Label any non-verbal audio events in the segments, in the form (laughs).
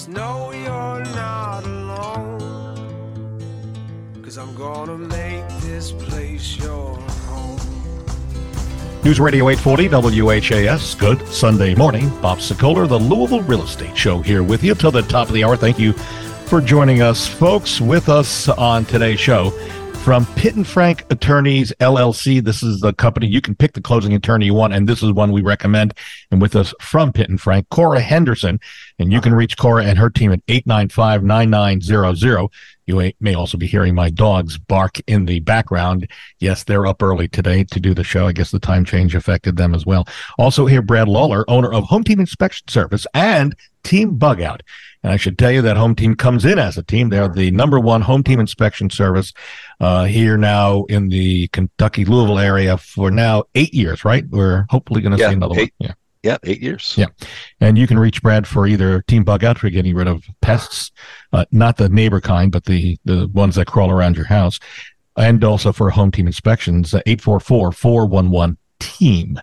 Just know you're not alone. Cause I'm gonna make this place your. News Radio 840 WHAS. Good Sunday morning. Bob Sokoler, the Louisville Real Estate Show, here with you till the top of the hour. Thank you for joining us, folks, with us on today's show. From Pitt and Frank Attorneys LLC, this is the company you can pick the closing attorney you want, and this is one we recommend. And with us from Pitt and Frank, Cora Henderson, and you uh-huh. can reach Cora and her team at 895 9900. You may also be hearing my dogs bark in the background. Yes, they're up early today to do the show. I guess the time change affected them as well. Also, here, Brad Lawler, owner of Home Team Inspection Service and Team Bug Out. And I should tell you that Home Team comes in as a team. They're the number one home team inspection service uh, here now in the Kentucky Louisville area for now eight years, right? We're hopefully going to Yeah, see another eight. one. Yeah. Yeah, eight years. Yeah. And you can reach Brad for either Team Bug Out for getting rid of pests, uh, not the neighbor kind, but the, the ones that crawl around your house, and also for home team inspections, uh, 844 411 team.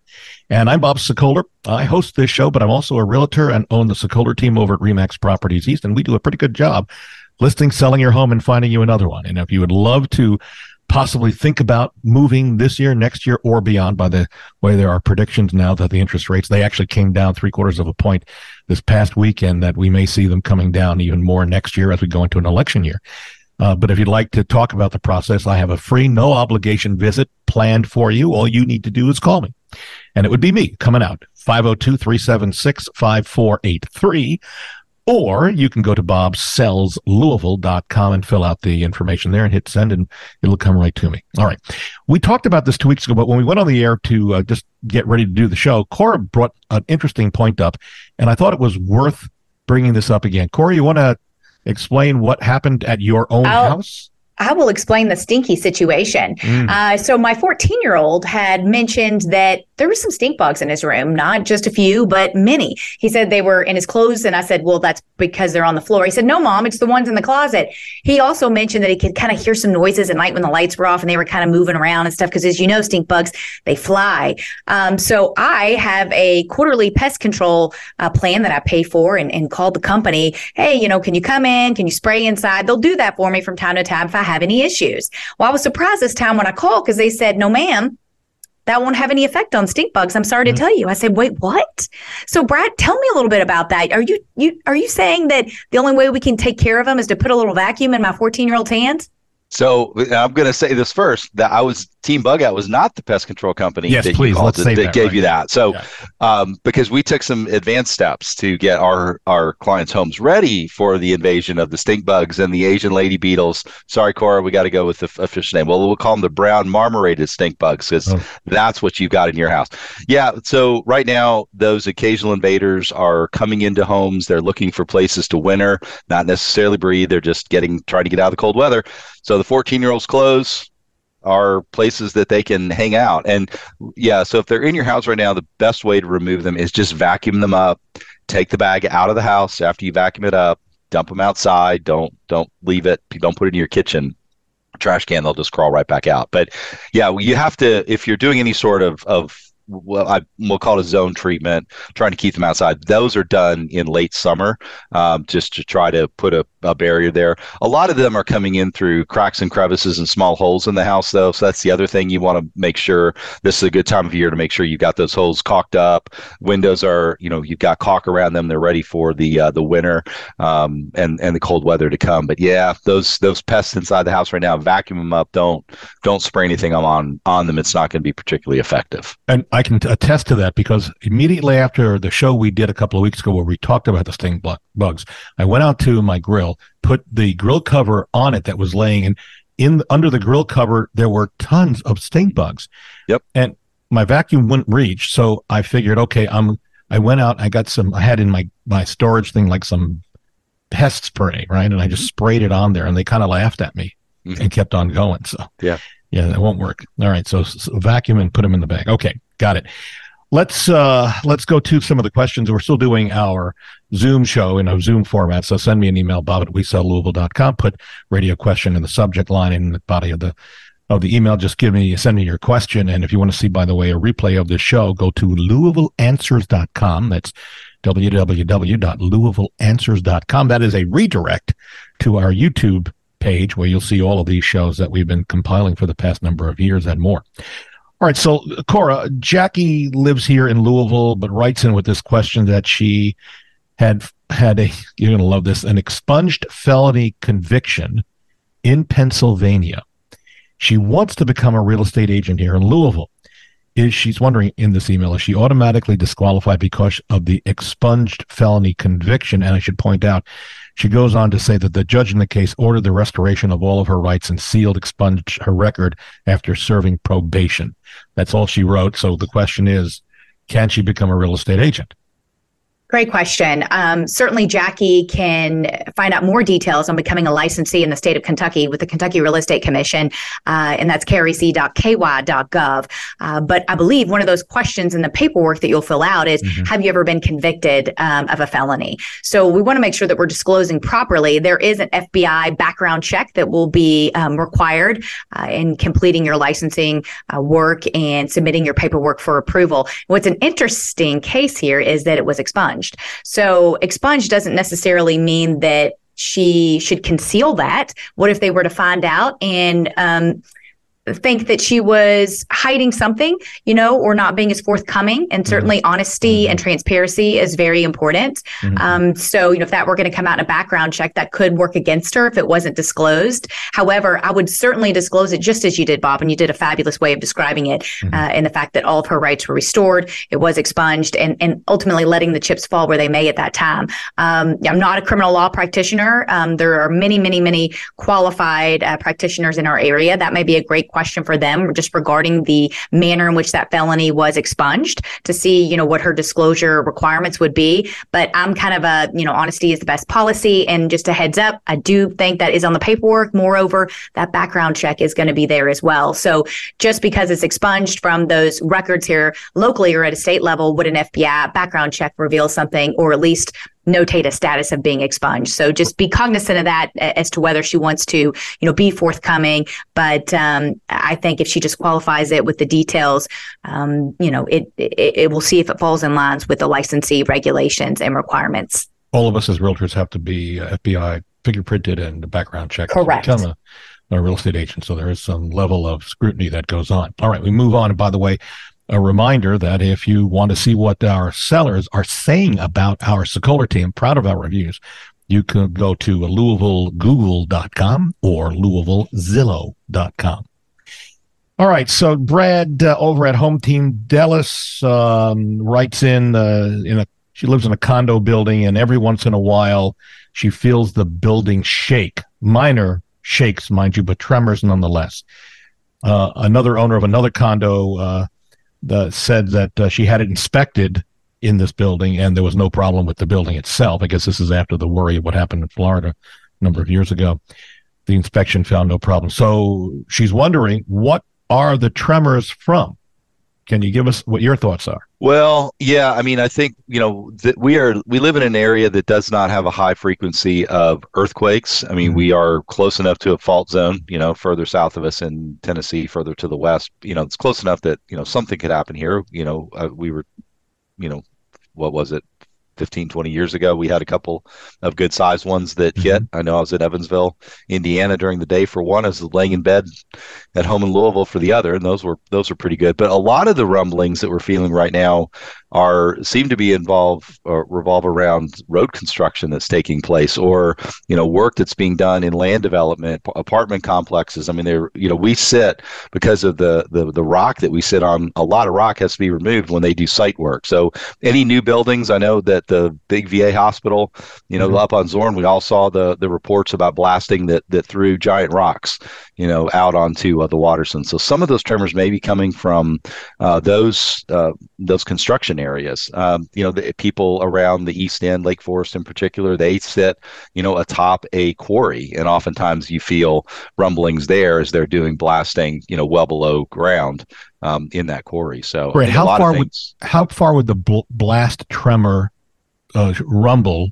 And I'm Bob Sokoler. I host this show, but I'm also a realtor and own the Sokoler team over at Remax Properties East, and we do a pretty good job listing, selling your home, and finding you another one. And if you would love to possibly think about moving this year, next year, or beyond, by the way there are predictions now that the interest rates they actually came down three quarters of a point this past weekend, that we may see them coming down even more next year as we go into an election year. Uh, but if you'd like to talk about the process, I have a free, no obligation visit planned for you. All you need to do is call me. And it would be me coming out 502 376 5483. Or you can go to bobsellslouisville.com and fill out the information there and hit send, and it'll come right to me. All right. We talked about this two weeks ago, but when we went on the air to uh, just get ready to do the show, Cora brought an interesting point up, and I thought it was worth bringing this up again. Cora, you want to explain what happened at your own I'll- house? I will explain the stinky situation. Mm. Uh, so my 14 year old had mentioned that there were some stink bugs in his room, not just a few, but many. He said they were in his clothes, and I said, "Well, that's because they're on the floor." He said, "No, mom, it's the ones in the closet." He also mentioned that he could kind of hear some noises at night when the lights were off and they were kind of moving around and stuff. Because as you know, stink bugs they fly. Um, so I have a quarterly pest control uh, plan that I pay for, and, and called the company. Hey, you know, can you come in? Can you spray inside? They'll do that for me from time to time if I have any issues. Well, I was surprised this time when I called because they said, "No, ma'am." That won't have any effect on stink bugs. I'm sorry to mm. tell you. I said, wait, what? So, Brad, tell me a little bit about that. Are you you are you saying that the only way we can take care of them is to put a little vacuum in my 14 year old's hands? So I'm going to say this first that I was Team Bug Out was not the pest control company Yes, that please, called that, that that, gave right. you that. So Yeah. um, because we took some advanced steps to get our our clients' homes ready for the invasion of the stink bugs and the Asian lady beetles. Sorry, Cora, we got to go with the official name. Well, we'll call them the brown marmorated stink bugs because Oh. that's what you've got in your house. Yeah. So right now, those occasional invaders are coming into homes. They're looking for places to winter, not necessarily breathe. They're just getting trying to get out of the cold weather. So the 14 year olds clothes are places that they can hang out. And yeah, so if they're in your house right now, the best way to remove them is just vacuum them up. Take the bag out of the house after you vacuum it up. Dump them outside. Don't don't leave it. Don't put it in your kitchen trash can. They'll just crawl right back out. But yeah, you have to if you're doing any sort of of well, I we'll call it a zone treatment, trying to keep them outside. Those are done in late summer, um, just to try to put a, a barrier there. A lot of them are coming in through cracks and crevices and small holes in the house, though. So that's the other thing you want to make sure. This is a good time of year to make sure you've got those holes caulked up. Windows are, you know, you've got caulk around them. They're ready for the uh, the winter um, and and the cold weather to come. But yeah, those those pests inside the house right now, vacuum them up. Don't don't spray anything on on them. It's not going to be particularly effective. And I can attest to that because immediately after the show we did a couple of weeks ago where we talked about the sting bugs, I went out to my grill, put the grill cover on it that was laying, and in under the grill cover there were tons of stink bugs. Yep. And my vacuum wouldn't reach, so I figured, okay, I'm. I went out. I got some. I had in my my storage thing like some pest spray, right? And I just sprayed it on there, and they kind of laughed at me Mhm. and kept on going. So Yeah. yeah, that won't work. All right, so, so vacuum and put them in the bag. Okay, got it. Let's uh let's go to some of the questions. We're still doing our Zoom show in a Zoom format. So send me an email, bob at WeSellLouisville.com. Put radio question in the subject line in the body of the of the email. Just give me send me your question. And if you want to see, by the way, a replay of this show, go to LouisvilleAnswers.com. That's www.louisvilleanswers.com. That is a redirect to our YouTube page where you'll see all of these shows that we've been compiling for the past number of years and more. All right, so Cora, Jackie lives here in Louisville, but writes in with this question that she had had a you're going to love this an expunged felony conviction in Pennsylvania. She wants to become a real estate agent here in Louisville. Is she's wondering in this email is she automatically disqualified because of the expunged felony conviction? And I should point out she goes on to say that the judge in the case ordered the restoration of all of her rights and sealed, expunged her record after serving probation. That's all she wrote. So the question is, can she become a real estate agent? Great question. Um, certainly, Jackie can find out more details on becoming a licensee in the state of Kentucky with the Kentucky Real Estate Commission, uh, and that's krec.ky.gov. Uh, but I believe one of those questions in the paperwork that you'll fill out is mm-hmm. Have you ever been convicted um, of a felony? So we want to make sure that we're disclosing properly. There is an FBI background check that will be um, required uh, in completing your licensing uh, work and submitting your paperwork for approval. What's an interesting case here is that it was expunged expunged. So expunged doesn't necessarily mean that she should conceal that. What if they were to find out and um, think that she was hiding something, you know, or not being as forthcoming. And mm-hmm. certainly mm-hmm. honesty mm-hmm. and transparency is very important. Mm-hmm. Um, so, you know, if that were going to come out in a background check, that could work against her if it wasn't disclosed. However, I would certainly disclose it just as you did, Bob, and you did a fabulous way of describing it mm-hmm. uh, in the fact that all of her rights were restored, it was expunged, and, and ultimately letting the chips fall where they may at that time. Um, I'm not a criminal law practitioner. Um, there are many, many, many qualified uh, practitioners in our area. That may be a great question for them just regarding the manner in which that felony was expunged to see, you know, what her disclosure requirements would be. But I'm kind of a, you know, honesty is the best policy. And just a heads up, I do think that is on the paperwork. Moreover, that background check is going to be there as well. So just because it's expunged from those records here locally or at a state level, would an FBI background check reveal something or at least notate a status of being expunged. So just be cognizant of that as to whether she wants to, you know, be forthcoming. But um, I think if she just qualifies it with the details, um, you know, it, it it will see if it falls in lines with the licensee regulations and requirements. All of us as realtors have to be uh, FBI fingerprinted and background checked. Correct. become a, a real estate agent, so there is some level of scrutiny that goes on. All right, we move on. And by the way, a reminder that if you want to see what our sellers are saying about our Sokoler team, proud of our reviews, you can go to LouisvilleGoogle.com or LouisvilleZillow.com. All right, so Brad uh, over at Home Team Dallas um, writes in uh, in a she lives in a condo building, and every once in a while she feels the building shake, minor shakes, mind you, but tremors nonetheless. Uh, another owner of another condo uh, the, said that uh, she had it inspected in this building and there was no problem with the building itself. I guess this is after the worry of what happened in Florida a number of years ago. The inspection found no problem. So she's wondering what are the tremors from? Can you give us what your thoughts are? Well, yeah, I mean, I think you know that we are we live in an area that does not have a high frequency of earthquakes. I mean, mm-hmm. we are close enough to a fault zone, you know, further south of us in Tennessee, further to the west. You know, it's close enough that you know something could happen here. You know, uh, we were, you know, what was it, 15, 20 years ago. We had a couple of good sized ones that mm-hmm. hit. I know I was in Evansville, Indiana during the day for one. I was laying in bed at home in Louisville for the other, and those were those were pretty good. But a lot of the rumblings that we're feeling right now are seem to be involved or revolve around road construction that's taking place or you know work that's being done in land development apartment complexes. I mean they're you know we sit because of the, the the rock that we sit on a lot of rock has to be removed when they do site work. So any new buildings i know that the big va hospital you know mm-hmm. up on zorn we all saw the the reports about blasting that that threw giant rocks you know out onto uh, the Watterson so some of those tremors may be coming from uh, those uh, those construction areas. Um, you know, the people around the East End, Lake Forest in particular, they sit, you know, atop a quarry, and oftentimes you feel rumblings there as they're doing blasting, you know, well below ground um, in that quarry. So, right, how far would how far would the bl- blast tremor uh, rumble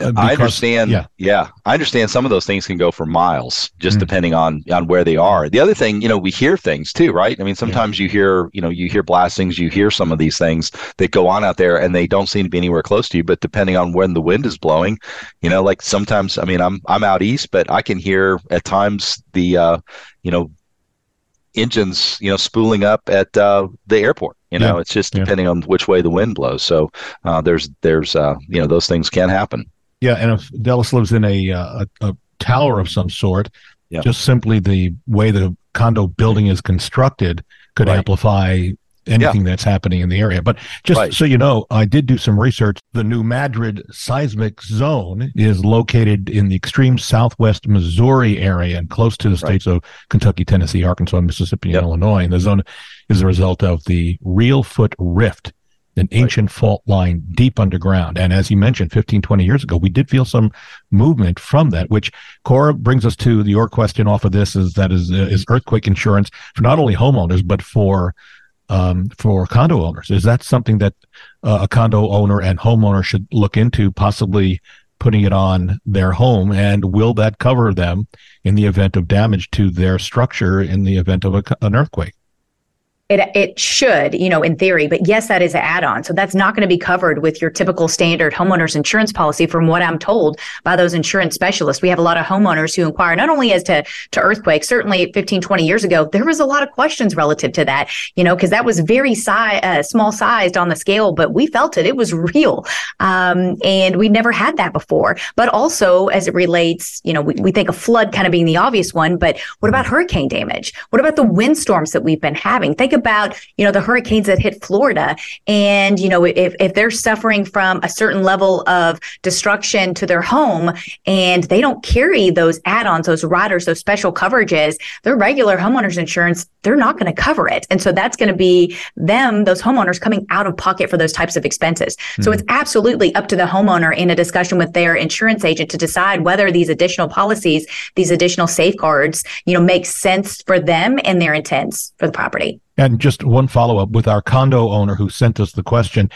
uh, I understand. Yeah. Yeah. I understand some of those things can go for miles, just Mm. depending on on where they are. The other thing, you know, we hear things too, right? I mean, sometimes you hear, you know, you hear blastings, you hear some of these things that go on out there, and they don't seem to be anywhere close to you. But depending on when the wind is blowing, you know, like sometimes, I mean, I'm I'm out east, but I can hear at times the, uh, you know, engines, you know, spooling up at uh, the airport. You know, Yeah. it's just Yeah. depending on which way the wind blows. So uh, there's there's uh, you know those things can happen. Yeah, and if Dallas lives in a uh, a, a tower of some sort, Yeah. just simply the way the condo building is constructed could Right. amplify anything that's happening in the area. But just Right. so you know, I did do some research. The New Madrid seismic zone is located in the extreme southwest Missouri area and close to the Right. states of Kentucky, Tennessee, Arkansas, Mississippi, Yep. and Illinois. And the zone is a result of the Reelfoot Rift an ancient fault line deep underground. And as you mentioned, 15, 20 years ago, we did feel some movement from that, which Cora brings us to your question off of this is that is, uh, is earthquake insurance for not only homeowners, but for, um, for condo owners. Is that something that uh, a condo owner and homeowner should look into possibly putting it on their home? And will that cover them in the event of damage to their structure in the event of a, an earthquake? It, it should, you know, in theory, but yes, that is an add-on. So that's not going to be covered with your typical standard homeowners insurance policy, from what I'm told by those insurance specialists. We have a lot of homeowners who inquire not only as to to earthquakes. Certainly, 15, 20 years ago, there was a lot of questions relative to that, you know, because that was very si- uh, small sized on the scale, but we felt it; it was real, um, and we never had that before. But also, as it relates, you know, we, we think of flood kind of being the obvious one, but what about hurricane damage? What about the windstorms that we've been having? Think about, you know, the hurricanes that hit Florida. And, you know, if, if they're suffering from a certain level of destruction to their home and they don't carry those add-ons, those riders, those special coverages, their regular homeowners insurance, they're not going to cover it. And so that's going to be them, those homeowners coming out of pocket for those types of expenses. So it's hmm. absolutely up to the homeowner in a discussion with their insurance agent to decide whether these additional policies, these additional safeguards, you know, make sense for them and their intents for the property. And just one follow up with our condo owner who sent us the question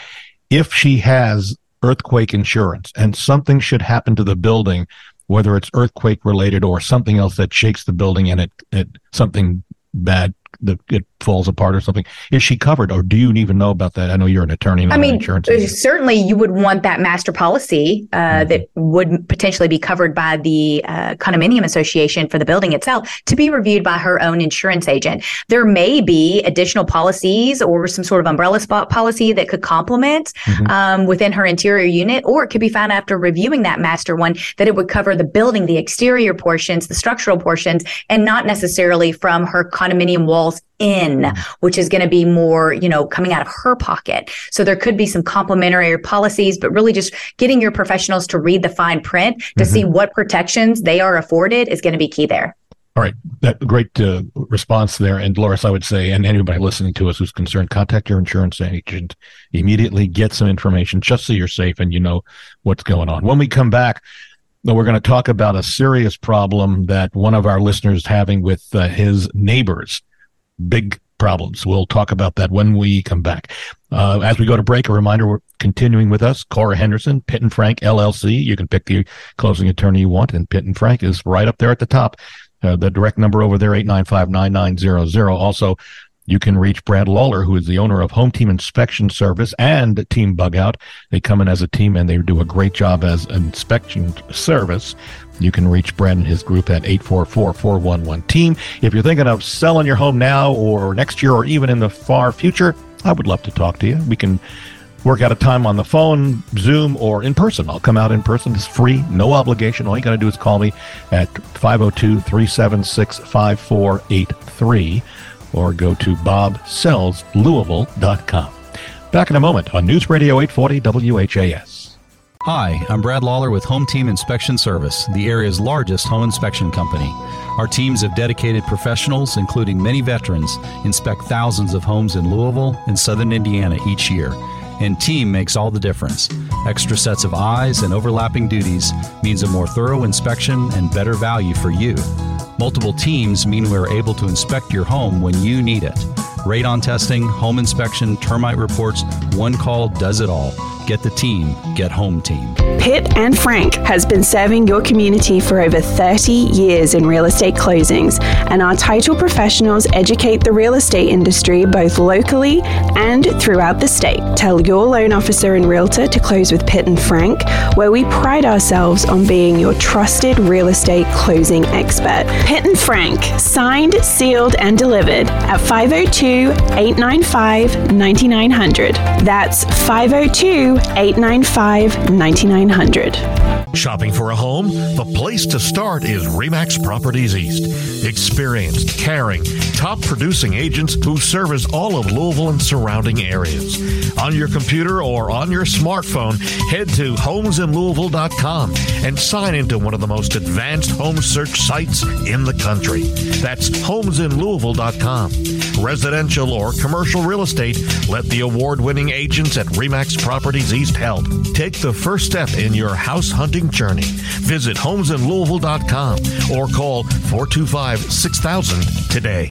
if she has earthquake insurance and something should happen to the building, whether it's earthquake related or something else that shakes the building and it, it something bad that it falls apart or something, is she covered or do you even know about that? I know you're an attorney, I mean, an insurance agent. certainly you would want that master policy uh, Mhm. that would potentially be covered by the uh, condominium association for the building itself to be reviewed by her own insurance agent. There may be additional policies or some sort of umbrella spot policy that could complement Mhm. um, within her interior unit, or it could be found after reviewing that master one that it would cover the building, the exterior portions, the structural portions, and not necessarily from her condominium walls in, which is going to be more, you know, coming out of her pocket. So there could be some complementary policies, but really just getting your professionals to read the fine print to see what protections they are afforded is going to be key there. All right, that great uh, response there. And Loris, I would say, and anybody listening to us who's concerned, contact your insurance agent immediately. Get some information just so you're safe and you know what's going on. When we come back, we're going to talk about a serious problem that one of our listeners is having with uh, his neighbors. Big problems. We'll talk about that when we come back. Uh, as we go to break, a reminder we're continuing with us, Cora Henderson, Pitt and Frank LLC. You can pick the closing attorney you want, and Pitt and Frank is right up there at the top. Uh, the direct number over there, 895-9900. Also, you can reach Brad Lawler, who is the owner of Home Team Inspection Service and Team Bug Out. They come in as a team and they do a great job as inspection service. You can reach Brad and his group at 844-411-TEAM. If you're thinking of selling your home now or next year or even in the far future, I would love to talk to you. We can work out a time on the phone, Zoom, or in person. I'll come out in person. It's free, no obligation. All you got to do is call me at 502 376 5483 or go to bobsellslouisville.com. Back in a moment on News Radio 840 WHAS. Hi, I'm Brad Lawler with Home Team Inspection Service, the area's largest home inspection company. Our teams of dedicated professionals, including many veterans, inspect thousands of homes in Louisville and southern Indiana each year. And team makes all the difference. Extra sets of eyes and overlapping duties means a more thorough inspection and better value for you. Multiple teams mean we're able to inspect your home when you need it. Radon testing, home inspection, termite reports, one call does it all. Get the team, get home team. Pitt and Frank has been serving your community for over 30 years in real estate closings, and our title professionals educate the real estate industry both locally and throughout the state. Tell your loan officer and realtor to close with Pitt and Frank, where we pride ourselves on being your trusted real estate closing expert. Pitt and Frank, signed, sealed, and delivered at 502 895 9900. That's 502 895 9900. Shopping for a home? The place to start is Remax Properties East. Experienced, caring, top producing agents who service all of Louisville and surrounding areas. On your computer or on your smartphone, head to homesinlouisville.com and sign into one of the most advanced home search sites in the country. That's homesinlouisville.com. Residential or commercial real estate, let the award winning agents at Remax Properties East help. Take the first step in your house hunting journey. Visit homesinlouisville.com or call 425 6000 today.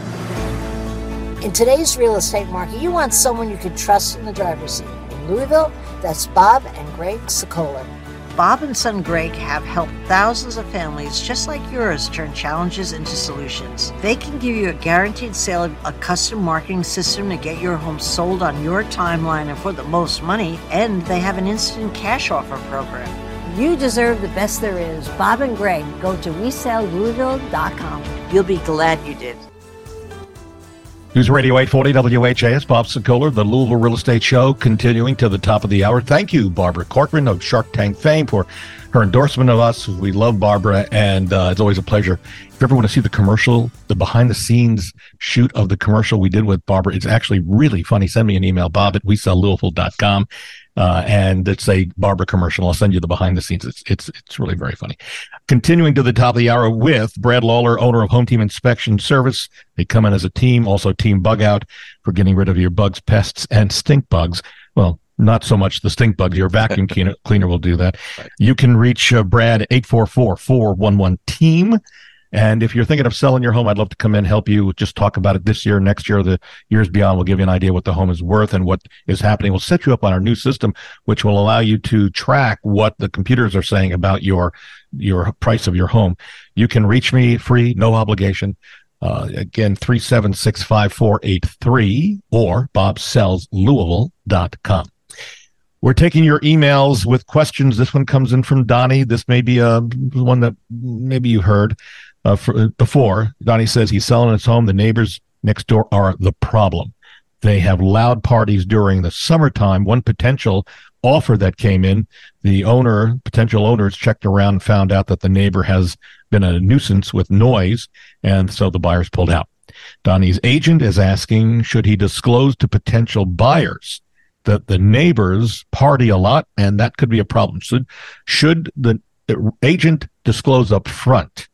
In today's real estate market, you want someone you can trust in the driver's seat. In Louisville, that's Bob and Greg Sokoler. Bob and Son Greg have helped thousands of families just like yours turn challenges into solutions. They can give you a guaranteed sale of a custom marketing system to get your home sold on your timeline and for the most money, and they have an instant cash offer program. You deserve the best there is. Bob and Greg, go to WeSellLouisville.com. You'll be glad you did. News Radio 840 WHAS, Bob Sokoler, the Louisville Real Estate Show, continuing to the top of the hour. Thank you, Barbara Corcoran of Shark Tank fame, for her endorsement of us. We love Barbara, and uh, it's always a pleasure. If you ever want to see the commercial, the behind the scenes shoot of the commercial we did with Barbara, it's actually really funny. Send me an email, bob at WeSellLouisville.com. Uh, and it's a Barbara commercial. I'll send you the behind the scenes. It's it's it's really very funny. Continuing to the top of the hour with Brad Lawler, owner of Home Team Inspection Service. They come in as a team, also Team Bug Out for getting rid of your bugs, pests, and stink bugs. Well, not so much the stink bugs. Your vacuum (laughs) cleaner, cleaner will do that. You can reach uh, Brad 844 411 team. And if you're thinking of selling your home, I'd love to come in, help you just talk about it this year, next year, the years beyond. We'll give you an idea what the home is worth and what is happening. We'll set you up on our new system, which will allow you to track what the computers are saying about your, your price of your home. You can reach me free, no obligation. Uh, again, 3765483 or bobsellslouisville.com. We're taking your emails with questions. This one comes in from Donnie. This may be a one that maybe you heard uh, for, before. Donnie says he's selling his home. The neighbors next door are the problem. They have loud parties during the summertime. One potential offer that came in, the owner, potential owners checked around and found out that the neighbor has been a nuisance with noise, and so the buyers pulled out. Donnie's agent is asking, should he disclose to potential buyers that the neighbors party a lot, and that could be a problem? Should, should the agent disclose up front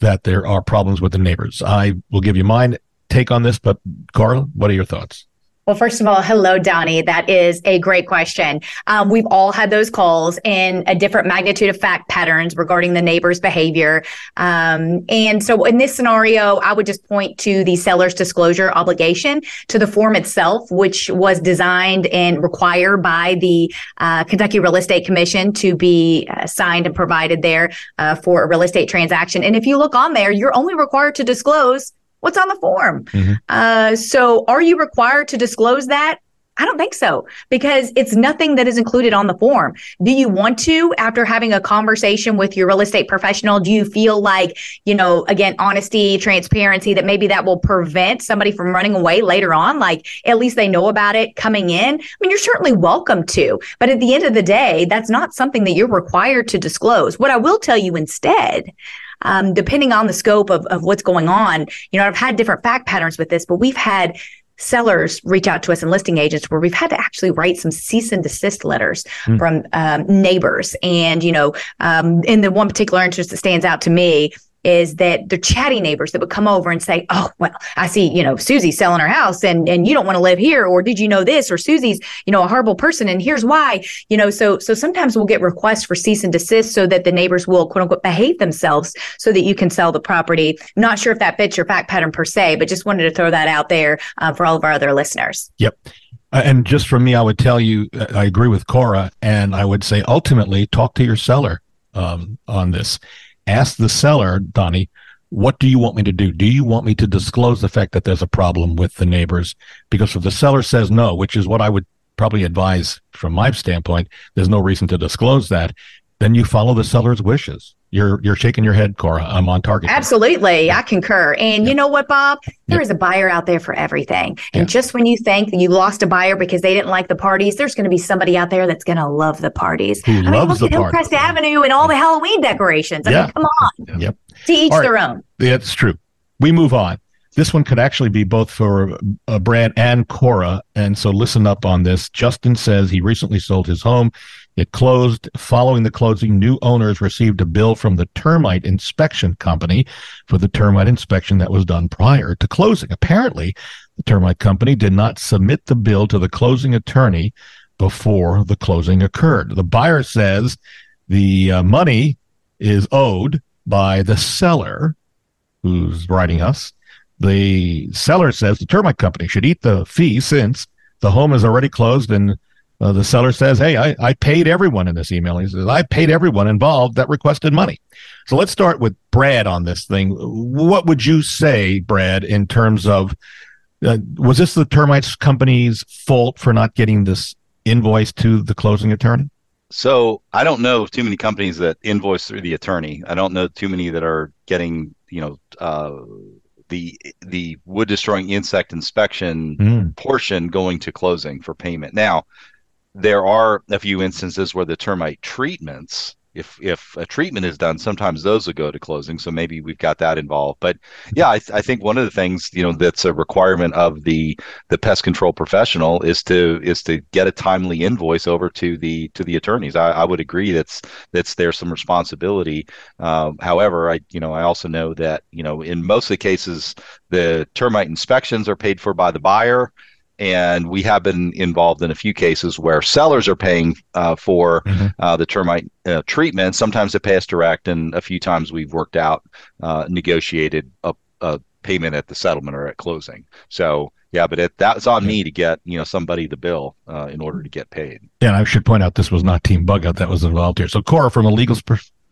that there are problems with the neighbors? I will give you mine take on this, but Carla, what are your thoughts? Well, first of all, hello, Donnie. That is a great question. Um, we've all had those calls in a different magnitude of fact patterns regarding the neighbor's behavior. Um, and so in this scenario, I would just point to the seller's disclosure obligation to the form itself, which was designed and required by the uh, Kentucky Real Estate Commission to be uh, signed and provided there uh, for a real estate transaction. And if you look on there, you're only required to disclose what's on the form. Mm-hmm. Uh, so are you required to disclose that? I don't think so because it's nothing that is included on the form. Do you want to, after having a conversation with your real estate professional, do you feel like, you know, again, honesty, transparency, that maybe that will prevent somebody from running away later on? Like at least they know about it coming in. I mean, you're certainly welcome to, but at the end of the day, that's not something that you're required to disclose. What I will tell you instead um, depending on the scope of, of what's going on. You know, I've had different fact patterns with this, but we've had sellers reach out to us and listing agents where we've had to actually write some cease and desist letters mm. from um, neighbors. And, you know, um, in the one particular instance that stands out to me, is that they're chatty neighbors that would come over and say, "Oh, well, I see, you know, Susie's selling her house, and and you don't want to live here, or did you know this, or Susie's, you know, a horrible person, and here's why." You know, so so sometimes we'll get requests for cease and desist so that the neighbors will quote unquote behave themselves so that you can sell the property. Not sure if that fits your fact pattern per se, but just wanted to throw that out there uh, for all of our other listeners. Yep. Uh, and just from me, I would tell you, uh, I agree with Cora, and I would say ultimately talk to your seller um, on this. Ask the seller, Donnie, what do you want me to do? Do you want me to disclose the fact that there's a problem with the neighbors? Because if the seller says no, which is what I would probably advise from my standpoint, there's no reason to disclose that. Then you follow the seller's wishes you're you're shaking your head, Cora. I'm on target. Absolutely, I concur. And yeah. you know what, Bob? There yeah. is a buyer out there for everything. And yeah. just when you think that you lost a buyer because they didn't like the parties, there's going to be somebody out there that's going to love the parties. Who I mean, loves look the at Hillcrest Avenue and all the Halloween decorations. I mean, come on. Yep. To each right. their own. That's true. We move on. This one could actually be both for uh, Brad and Cora. And so listen up on this. Justin says he recently sold his home it closed. Following the closing, new owners received a bill from the termite inspection company for the termite inspection that was done prior to closing. Apparently, the termite company did not submit the bill to the closing attorney before the closing occurred. The buyer says the uh, money is owed by the seller who's writing us. The seller says the termite company should eat the fee since the home is already closed and uh, the seller says, Hey, I, I paid everyone in this email. He says, I paid everyone involved that requested money. So let's start with Brad on this thing. What would you say, Brad, in terms of uh, was this the termites company's fault for not getting this invoice to the closing attorney? So I don't know too many companies that invoice through the attorney. I don't know too many that are getting, you know, uh, the the wood destroying insect inspection mm. portion going to closing for payment. Now, there are a few instances where the termite treatments if if a treatment is done sometimes those will go to closing. So maybe we've got that involved. But yeah I, th- I, think one of the things you know that's a requirement of the the pest control professional is to is to get a timely invoice over to the to the attorneys. I, I would agree that's that's there's some responsibility. Um, however i you know i also know that you know in most of the cases the termite inspections are paid for by the buyer and we have been involved in a few cases where sellers are paying uh, for mm-hmm. uh, the termite uh, treatment. Sometimes they pay us direct, and a few times we've worked out uh, negotiated a, a, payment at the settlement or at closing. So yeah, but it, that's on me to get you know somebody the bill uh, in order to get paid. Yeah, and I should point out this was not Team Bug Out that was involved here. So Cora, from a legal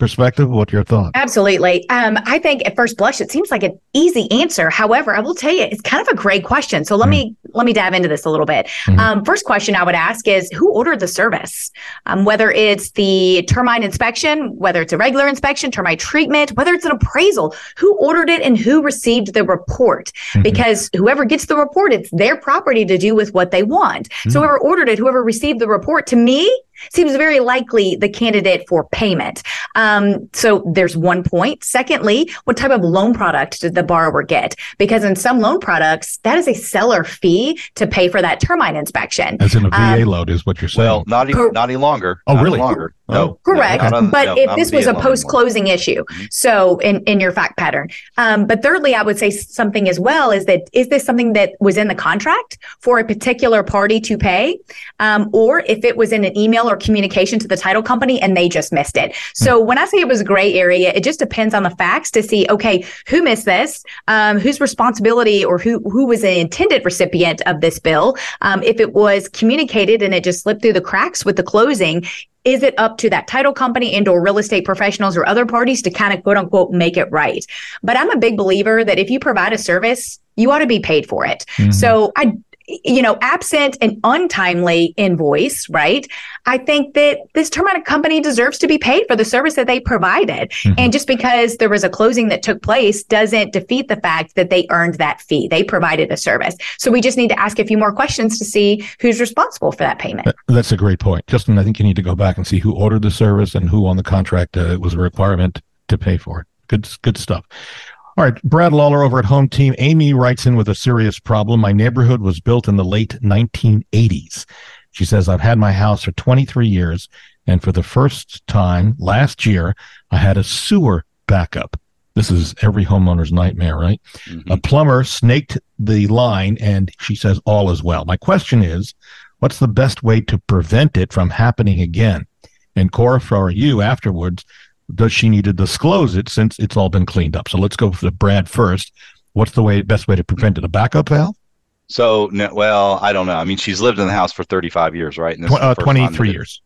perspective? What your thoughts? Absolutely. Um, I think at first blush, it seems like an easy answer. However, I will tell you, it's kind of a great question. So let mm. me let me dive into this a little bit. Mm-hmm. Um, first question I would ask is who ordered the service? Um, whether it's the termite inspection, whether it's a regular inspection, termite treatment, whether it's an appraisal, who ordered it and who received the report? Mm-hmm. Because whoever gets the report, it's their property to do with what they want. Mm-hmm. So whoever ordered it, whoever received the report, to me, seems very likely the candidate for payment. Um, so there's one point. Secondly, what type of loan product did the borrower get? Because in some loan products, that is a seller fee to pay for that termite inspection. As in a VA um, load is what you're saying. Well, not, e- not any longer. Oh, not really? longer. Oh. No, correct. No, but no, if this was a post-closing issue, mm-hmm. so in, in your fact pattern. Um, but thirdly, I would say something as well is that is this something that was in the contract for a particular party to pay, um, or if it was in an email or communication to the title company and they just missed it. So mm-hmm. when I say it was a gray area, it just depends on the facts to see okay who missed this, um, whose responsibility or who who was the intended recipient of this bill. Um, if it was communicated and it just slipped through the cracks with the closing, is it up to that title company and or real estate professionals or other parties to kind of quote unquote make it right but i'm a big believer that if you provide a service you ought to be paid for it mm-hmm. so i you know, absent an untimely invoice, right? I think that this termite company deserves to be paid for the service that they provided. Mm-hmm. And just because there was a closing that took place doesn't defeat the fact that they earned that fee. They provided a service. So we just need to ask a few more questions to see who's responsible for that payment. That's a great point. Justin, I think you need to go back and see who ordered the service and who on the contract uh, was a requirement to pay for it. Good, good stuff. All right, Brad Lawler over at Home Team. Amy writes in with a serious problem. My neighborhood was built in the late 1980s. She says, I've had my house for 23 years, and for the first time last year, I had a sewer backup. This is every homeowner's nightmare, right? Mm-hmm. A plumber snaked the line and she says all is well. My question is, what's the best way to prevent it from happening again? And Cora, for you afterwards, does she need to disclose it since it's all been cleaned up? So let's go for Brad first. What's the way best way to prevent it? A backup valve? So, no, well, I don't know. I mean, she's lived in the house for 35 years, right? And uh, 23 years.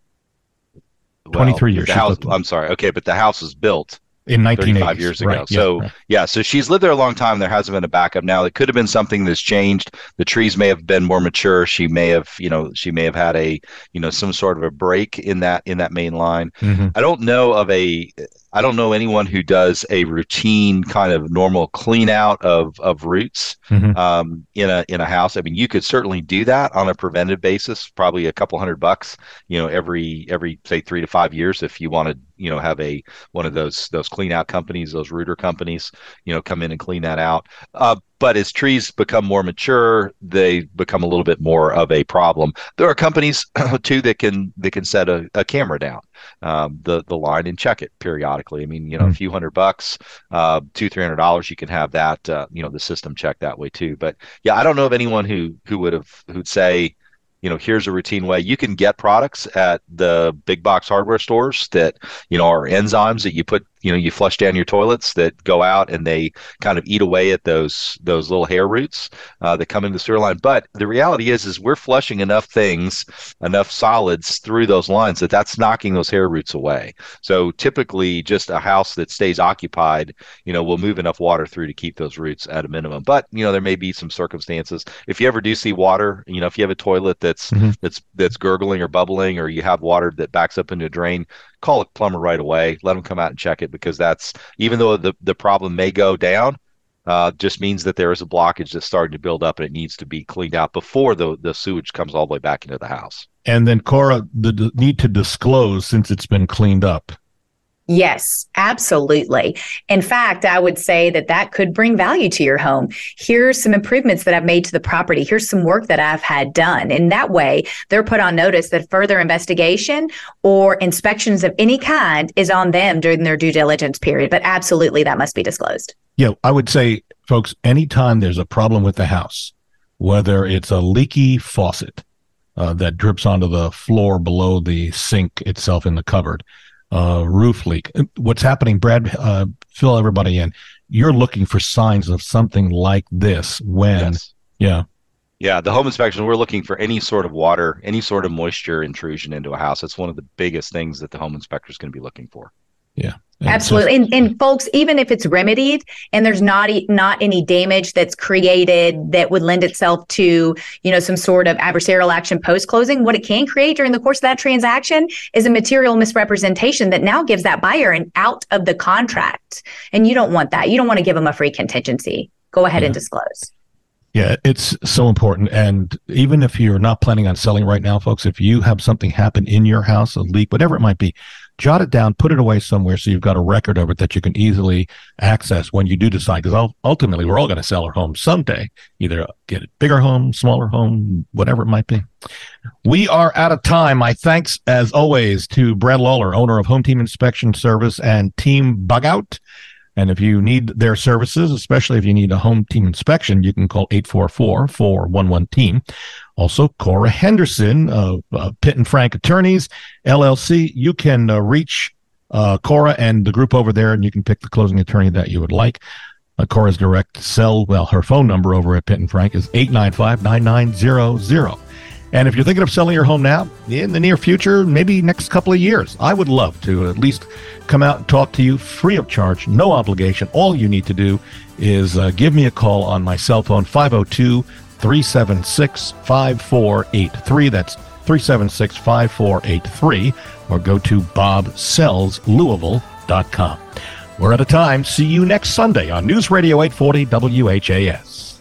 well, 23 years house, I'm sorry. Okay, but the house was built In 1980s. 35 years ago. Right, yeah, so right. yeah, so she's lived there a long time. There hasn't been a backup. Now it could have been something that's changed. The trees may have been more mature. She may have, you know, she may have had a, you know, some sort of a break in that in that main line. Mhm. I don't know of a I don't know anyone who does a routine kind of normal clean out of of roots Mhm. um, in a in a house. I mean, you could certainly do that on a preventive basis, probably a couple hundred bucks, you know, every every say three to five years if you want to, you know, have a one of those those clean out companies, those rooter companies, you know, come in and clean that out. Uh, but as trees become more mature, they become a little bit more of a problem. There are companies (clears throat) too that can that can set a, a camera down um, the the line and check it periodically. I mean, you know, a Hmm. few hundred bucks, uh, two three hundred dollars, you can have that, uh, you know, the system checked that way too. But yeah, I don't know of anyone who who would have who'd say, you know, here's a routine way. You can get products at the big box hardware stores that you know are enzymes that you put, you know, you flush down your toilets that go out and they kind of eat away at those those little hair roots uh, that come into the sewer line. But the reality is, is we're flushing enough things, enough solids through those lines that that's knocking those hair roots away. So typically, just a house that stays occupied, you know, will move enough water through to keep those roots at a minimum. But you know, there may be some circumstances. If you ever do see water, you know, if you have a toilet that's Mhm. that's that's gurgling or bubbling, or you have water that backs up into a drain, call a plumber right away. Let them come out and check it because that's even though the the problem may go down. Uh, just means that there is a blockage that's starting to build up and it needs to be cleaned out before the, the sewage comes all the way back into the house. And then Cora, the, the need to disclose since it's been cleaned up. Yes, absolutely. In fact, I would say that that could bring value to your home. Here's some improvements that I've made to the property. Here's some work that I've had done. In that way, they're put on notice that further investigation or inspections of any kind is on them during their due diligence period. But absolutely, that must be disclosed. Yeah, I would say, folks, anytime there's a problem with the house, whether it's a leaky faucet uh, that drips onto the floor below the sink itself in the cupboard, uh, roof leak, what's happening, Brad, uh, fill everybody in. You're looking for signs of something like this when, Yes. yeah, Yeah, the home inspection, we're looking for any sort of water, any sort of moisture intrusion into a house. It's one of the biggest things that the home inspector is going to be looking for. And so- Absolutely. And, and folks, even if it's remedied and there's not e- not any damage that's created that would lend itself to, you know, some sort of adversarial action post closing, what it can create during the course of that transaction is a material misrepresentation that now gives that buyer an out of the contract. And you don't want that. You don't want to give them a free contingency. Go ahead and disclose. Yeah, it's so important. And even if you're not planning on selling right now, folks, if you have something happen in your house, a leak, whatever it might be, jot it down, put it away somewhere so you've got a record of it that you can easily access when you do decide. Because ultimately, we're all going to sell our home someday, either get a bigger home, smaller home, whatever it might be. We are out of time. My thanks, as always, to Brad Lawler, owner of Home Team Inspection Service and Team Bug Out. And if you need their services, especially if you need a home team inspection, you can call 844-411-TEAM. Also, Cora Henderson of uh, Pitt and Frank Attorneys, LLC. You can uh, reach uh, Cora and the group over there, and you can pick the closing attorney that you would like. Uh, Cora's direct cell, well, her phone number over at Pitt and Frank is 895-9900. And if you're thinking of selling your home now, in the near future, maybe next couple of years, I would love to at least come out and talk to you free of charge, no obligation. All you need to do is uh, give me a call on my cell phone, 502 376 5483. That's 376 5483. Or go to bobsellslouisville.com. We're out of time. See you next Sunday on News Radio 840 WHAS.